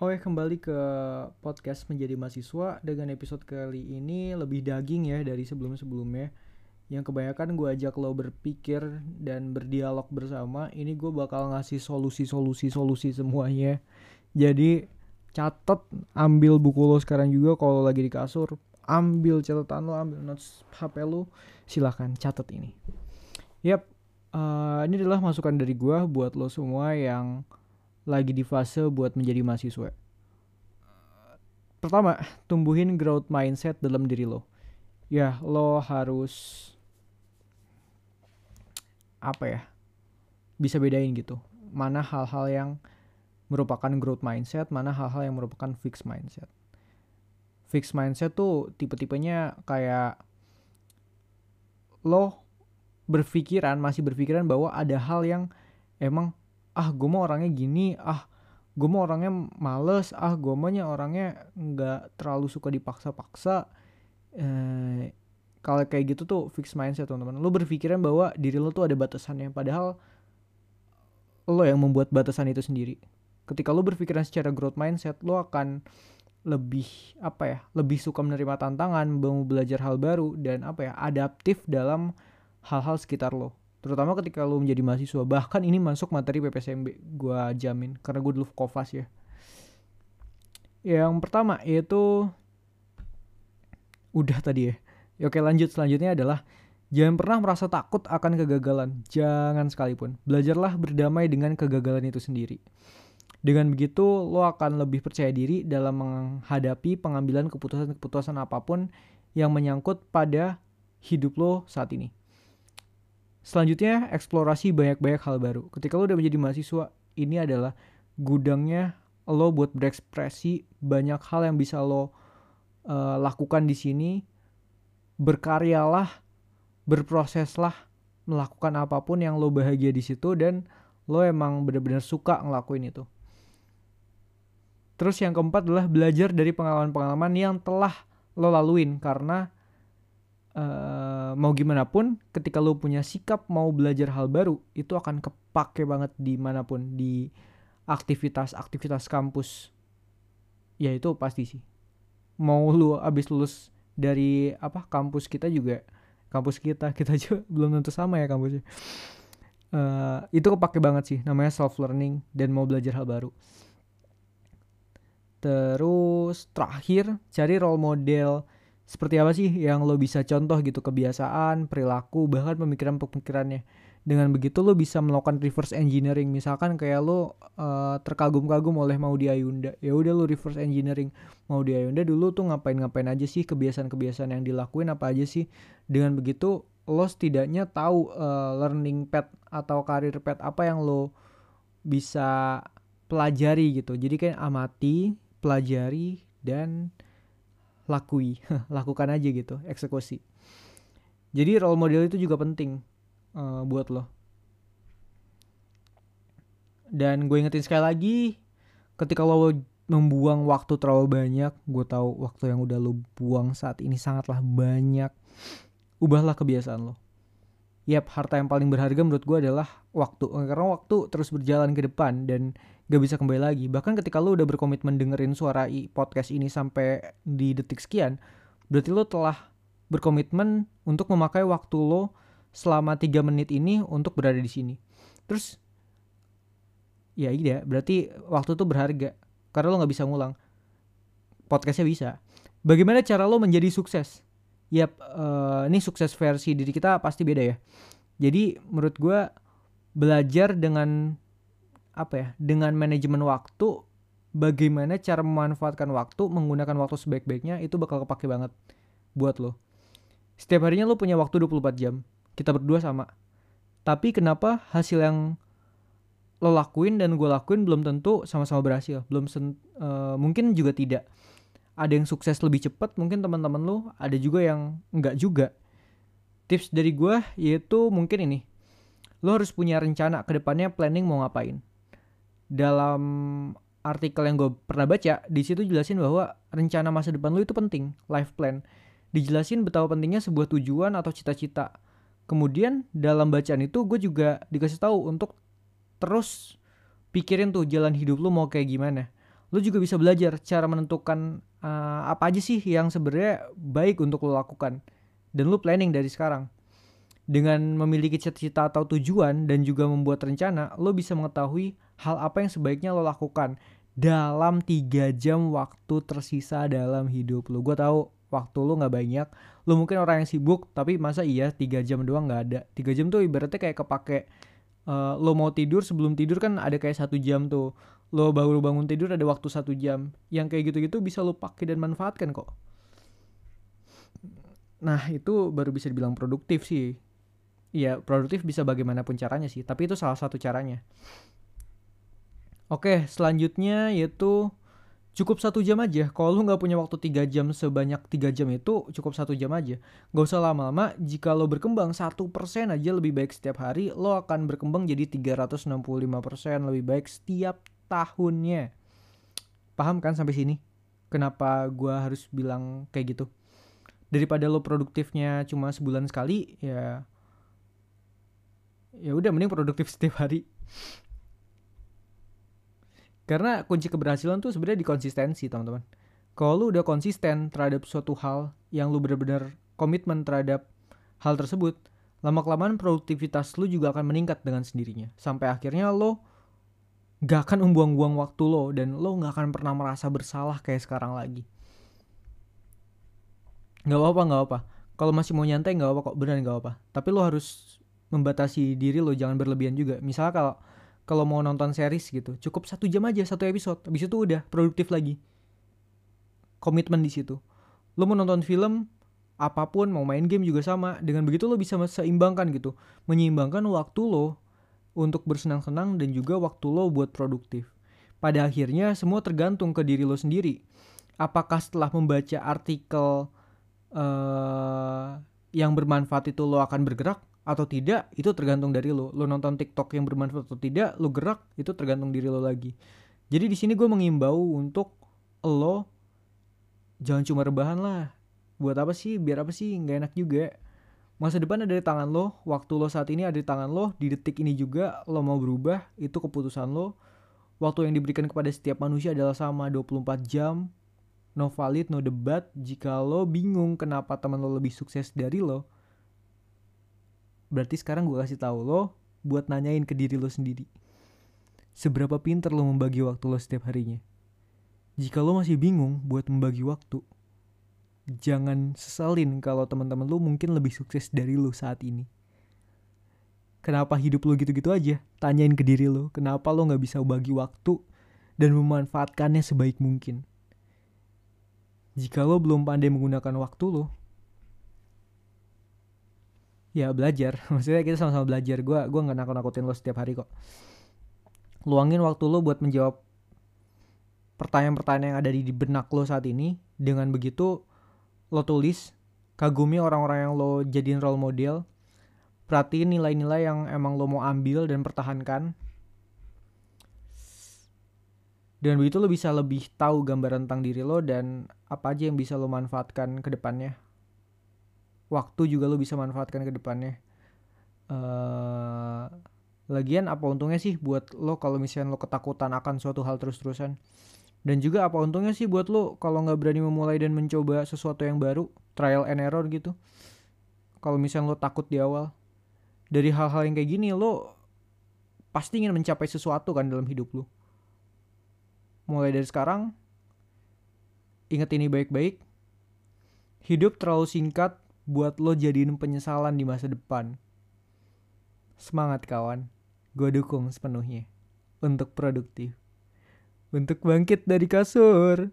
Oke kembali ke podcast menjadi mahasiswa. Dengan episode kali ini lebih daging ya dari sebelum-sebelumnya. Yang kebanyakan gue ajak lo berpikir dan berdialog bersama. Ini gue bakal ngasih solusi-solusi-solusi semuanya. Jadi catet ambil buku lo sekarang juga kalau lagi di kasur. Ambil catatan lo, ambil notes HP lo. Silahkan catat ini. Yap, uh, ini adalah masukan dari gue buat lo semua yang lagi di fase buat menjadi mahasiswa. Pertama, tumbuhin growth mindset dalam diri lo. Ya, lo harus apa ya? Bisa bedain gitu. Mana hal-hal yang merupakan growth mindset, mana hal-hal yang merupakan fixed mindset. Fixed mindset tuh tipe-tipenya kayak lo berpikiran, masih berpikiran bahwa ada hal yang emang ah gue mau orangnya gini ah gue mau orangnya males ah gue maunya orangnya nggak terlalu suka dipaksa-paksa. Eh, kalau kayak gitu tuh fix mindset teman-teman. Lo berpikiran bahwa diri lo tuh ada batasannya padahal lo yang membuat batasan itu sendiri. Ketika lo berpikiran secara growth mindset lo akan lebih apa ya lebih suka menerima tantangan mau belajar hal baru dan apa ya adaptif dalam hal-hal sekitar lo terutama ketika lo menjadi mahasiswa. Bahkan ini masuk materi PPSMB gue jamin. Karena gue dulu kofas ya. Yang pertama yaitu udah tadi ya. ya oke lanjut. Selanjutnya adalah jangan pernah merasa takut akan kegagalan. Jangan sekalipun. Belajarlah berdamai dengan kegagalan itu sendiri. Dengan begitu lo akan lebih percaya diri dalam menghadapi pengambilan keputusan-keputusan apa pun yang menyangkut pada hidup lo saat ini Selanjutnya, eksplorasi banyak-banyak hal baru. Ketika lo udah menjadi mahasiswa, ini adalah gudangnya lo buat berekspresi banyak hal yang bisa lo uh, lakukan di sini. Berkaryalah, berproseslah, melakukan apa pun yang lo bahagia di situ dan lo emang bener-bener suka ngelakuin itu. Terus yang keempat adalah belajar dari pengalaman-pengalaman yang telah lo laluin karena uh, mau gimana pun ketika lo punya sikap mau belajar hal baru itu akan kepake banget di mana pun di aktivitas-aktivitas kampus. Ya itu pasti sih. Mau lu abis lulus dari apa kampus kita juga kampus kita kita juga belum tentu sama ya kampusnya. Uh, itu kepake banget sih namanya self learning dan mau belajar hal baru. Terus terakhir cari role model seperti apa sih yang lo bisa contoh gitu kebiasaan, perilaku, bahkan pemikiran-pemikirannya. Dengan begitu lo bisa melakukan reverse engineering. Misalkan kayak lo uh, terkagum-kagum oleh Maudi Ayunda. Ya udah lo reverse engineering Maudi Ayunda dulu tuh ngapain-ngapain aja sih kebiasaan-kebiasaan yang dilakuin apa aja sih. Dengan begitu lo setidaknya tahu uh, learning path atau karir path apa yang lo bisa pelajari gitu. Jadi kayak amati, pelajari dan lakui. Lakukan aja gitu eksekusi. Jadi role model itu juga penting uh, buat lo. Dan gue ingetin sekali lagi ketika lo membuang waktu terlalu banyak gue tahu waktu yang udah lo buang saat ini sangatlah banyak ubahlah kebiasaan lo Yap, harta yang paling berharga menurut gue adalah waktu. Karena waktu terus berjalan ke depan dan gak bisa kembali lagi. Bahkan ketika lo udah berkomitmen dengerin suara i podcast ini sampai di detik sekian, berarti lo telah berkomitmen untuk memakai waktu lo selama 3 menit ini untuk berada di sini. Terus, ya iya, berarti waktu itu berharga. Karena lo gak bisa ngulang. Podcastnya bisa. Bagaimana cara lo menjadi sukses? Yap uh, ini sukses versi diri kita pasti beda ya. Jadi menurut gue belajar dengan apa ya dengan manajemen waktu bagaimana cara memanfaatkan waktu menggunakan waktu sebaik-baiknya itu bakal kepake banget buat lo. Setiap harinya lo punya waktu 24 jam kita berdua sama. Tapi kenapa hasil yang lo lakuin dan gue lakuin belum tentu sama-sama berhasil belum uh, mungkin juga tidak ada yang sukses lebih cepat mungkin teman-teman lu ada juga yang enggak juga. Tips dari gue yaitu mungkin ini. Lo harus punya rencana ke depannya planning mau ngapain. Dalam artikel yang gue pernah baca di situ jelasin bahwa rencana masa depan lo itu penting life plan. Dijelasin betapa pentingnya sebuah tujuan atau cita-cita. Kemudian dalam bacaan itu gue juga dikasih tahu untuk terus pikirin tuh jalan hidup lo mau kayak gimana. Lo juga bisa belajar cara menentukan uh, apa aja sih yang sebenarnya baik untuk lo lakukan dan lo planning dari sekarang? Dengan memiliki cita-cita atau tujuan dan juga membuat rencana lo bisa mengetahui hal apa yang sebaiknya lo lakukan dalam tiga jam waktu tersisa dalam hidup lo. Gue tahu waktu lo nggak banyak. Lo mungkin orang yang sibuk tapi masa iya tiga jam doang nggak ada? Tiga jam tuh ibaratnya kayak kepake uh, lo mau tidur sebelum tidur kan ada kayak satu jam tuh lo baru bangun tidur ada waktu satu jam. Yang kayak gitu-gitu bisa lo pakai dan manfaatkan kok. Nah itu baru bisa dibilang produktif sih. Iya produktif bisa bagaimanapun caranya sih tapi itu salah satu caranya. Oke selanjutnya yaitu cukup satu jam aja. Kalau lo nggak punya waktu tiga jam sebanyak tiga jam itu cukup satu jam aja. Gak usah lama-lama jika lo berkembang satu persen aja lebih baik setiap hari lo akan berkembang jadi 365% lebih baik setiap tahunnya. Paham kan sampai sini? Kenapa gue harus bilang kayak gitu? Daripada lo produktifnya cuma sebulan sekali, ya ya udah mending produktif setiap hari. Karena kunci keberhasilan tuh sebenarnya di konsistensi, teman-teman. Kalau lu udah konsisten terhadap suatu hal yang lu benar-benar komitmen terhadap hal tersebut, lama-kelamaan produktivitas lu juga akan meningkat dengan sendirinya. Sampai akhirnya lo gak akan membuang-buang waktu lo dan lo gak akan pernah merasa bersalah kayak sekarang lagi. Gak apa-apa gak apa kalau masih mau nyantai gak apa kok beneran gak apa tapi lo harus membatasi diri lo jangan berlebihan juga. Misalnya kalau kalau mau nonton series gitu cukup satu jam aja satu episode. Habis itu udah produktif lagi. Komitmen di situ. Lo mau nonton film apa pun mau main game juga sama. Dengan begitu lo bisa seimbangkan gitu. Menyeimbangkan waktu lo untuk bersenang-senang dan juga waktu lo buat produktif. Pada akhirnya semua tergantung ke diri lo sendiri. Apakah setelah membaca artikel uh, yang bermanfaat itu lo akan bergerak atau tidak itu tergantung dari lo. Lo nonton TikTok yang bermanfaat atau tidak, lo gerak itu tergantung diri lo lagi. Jadi di sini gue mengimbau untuk lo jangan cuma rebahan lah. Buat apa sih? Biar apa sih? Nggak enak juga Masa depan ada di tangan lo, waktu lo saat ini ada di tangan lo, di detik ini juga lo mau berubah, itu keputusan lo. Waktu yang diberikan kepada setiap manusia adalah sama 24 jam, no valid, no debat. Jika lo bingung kenapa teman lo lebih sukses dari lo, berarti sekarang gue kasih tahu lo buat nanyain ke diri lo sendiri. Seberapa pinter lo membagi waktu lo setiap harinya? Jika lo masih bingung buat membagi waktu, jangan sesalin kalau teman-teman lu mungkin lebih sukses dari lu saat ini. Kenapa hidup lu gitu-gitu aja? Tanyain ke diri lu, kenapa lu gak bisa bagi waktu dan memanfaatkannya sebaik mungkin. Jika lo belum pandai menggunakan waktu lo, ya belajar. Maksudnya kita sama-sama belajar. Gue gua nggak nakut-nakutin lo setiap hari kok. Luangin waktu lo buat menjawab pertanyaan-pertanyaan yang ada di benak lo saat ini. Dengan begitu, lo tulis, kagumi orang-orang yang lo jadiin role model, perhatiin nilai-nilai yang emang lo mau ambil dan pertahankan. Dan begitu lo bisa lebih tahu gambaran tentang diri lo dan apa aja yang bisa lo manfaatkan ke depannya. Waktu juga lo bisa manfaatkan ke depannya. Uh, lagian apa untungnya sih buat lo kalau misalnya lo ketakutan akan suatu hal terus-terusan? Dan juga apa untungnya sih buat lo kalau nggak berani memulai dan mencoba sesuatu yang baru, trial and error gitu. Kalau misalnya lo takut di awal. Dari hal-hal yang kayak gini lo pasti ingin mencapai sesuatu kan dalam hidup lo. Mulai dari sekarang, ingat ini baik-baik. Hidup terlalu singkat buat lo jadiin penyesalan di masa depan. Semangat kawan, gue dukung sepenuhnya untuk produktif untuk bangkit dari kasur.